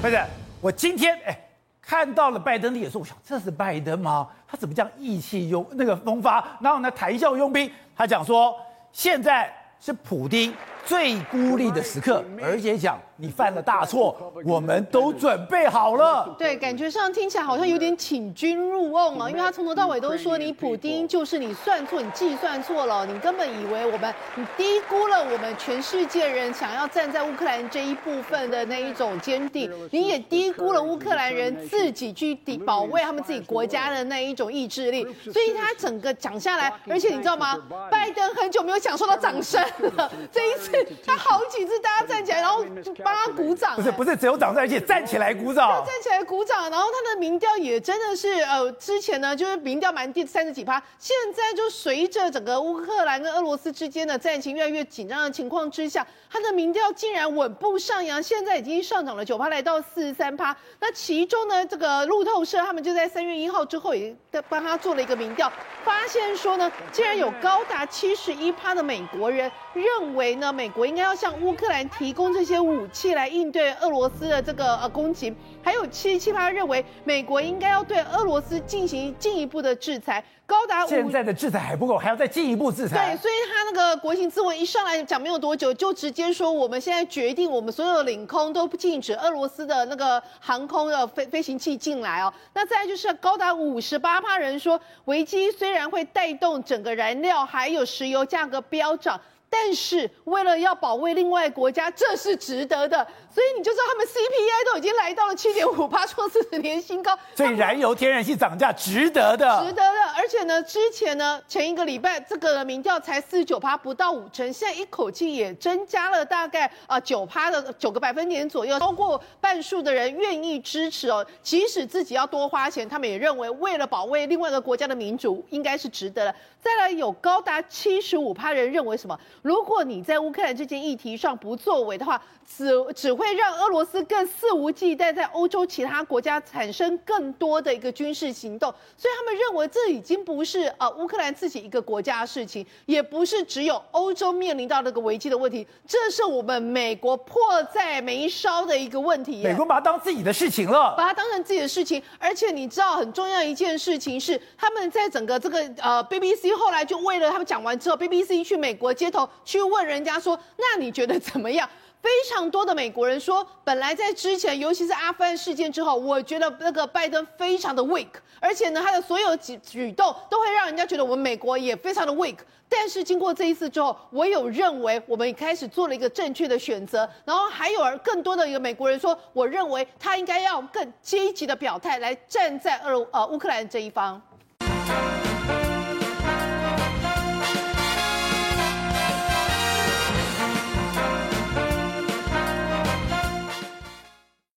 不是，我今天哎看到了拜登的演说，我想这是拜登吗？他怎么这样意气用那个风发，然后呢谈笑用兵？他讲说现在是普丁最孤立的时刻，而且讲你犯了大错，我们都准备好了。对，感觉上听起来好像有点请君入瓮啊，因为他从头到尾都说你普丁就是你算错，你计算错了，你根本以为我们你低估了我们全世界人想要站在乌克兰这一部分的那一种坚定，你也低估了乌克兰人自己去抵保卫他们自己国家的那一种意志力。所以他整个讲下来，而且你知道吗？拜登很久没有享受到掌声了，这一次。他好几次，大家站起来，然后帮他鼓掌。不是不是，只有掌声，而且，站起来鼓掌。站起来鼓掌，然后他的民调也真的是，呃，之前呢就是民调蛮低，三十几趴，现在就随着整个乌克兰跟俄罗斯之间的战情越来越紧张的情况之下，他的民调竟然稳步上扬，现在已经上涨了九趴，来到四十三趴。那其中呢，这个路透社他们就在三月一号之后也帮他做了一个民调，发现说呢，竟然有高达七十一趴的美国人认为呢，美国应该要向乌克兰提供这些武器来应对俄罗斯的这个呃攻击，还有七十七趴认为美国应该要对俄罗斯进行进一步的制裁。高达现在的制裁还不够，还要再进一步制裁。对，所以他那个国情咨文一上来讲没有多久，就直接说我们现在决定，我们所有的领空都不禁止俄罗斯的那个航空的飞飞行器进来哦。那再来就是高达五十八趴人说，危机虽然会带动整个燃料还有石油价格飙涨。但是为了要保卫另外国家，这是值得的，所以你就知道他们 CPI 都已经来到了七点五 八，创四十年新高。所以燃油、天然气涨价值得的，值得的。而且呢，之前呢，前一个礼拜这个民调才四十九趴，不到五成，现在一口气也增加了大概啊九趴的九个百分点左右，超过半数的人愿意支持哦。即使自己要多花钱，他们也认为为了保卫另外一个国家的民主，应该是值得的。再来有高达七十五趴人认为什么？如果你在乌克兰这件议题上不作为的话，只只会让俄罗斯更肆无忌惮在欧洲其他国家产生更多的一个军事行动。所以他们认为这已经不是呃乌克兰自己一个国家的事情，也不是只有欧洲面临到那个危机的问题，这是我们美国迫在眉梢的一个问题。美国把它当自己的事情了，把它当成自己的事情。而且你知道很重要一件事情是，他们在整个这个呃 BBC 后来就为了他们讲完之后，BBC 去美国街头去。问人家说，那你觉得怎么样？非常多的美国人说，本来在之前，尤其是阿富汗事件之后，我觉得那个拜登非常的 weak，而且呢，他的所有举举动都会让人家觉得我们美国也非常的 weak。但是经过这一次之后，我有认为我们开始做了一个正确的选择。然后还有更多的一个美国人说，我认为他应该要更积极的表态，来站在俄呃乌克兰这一方。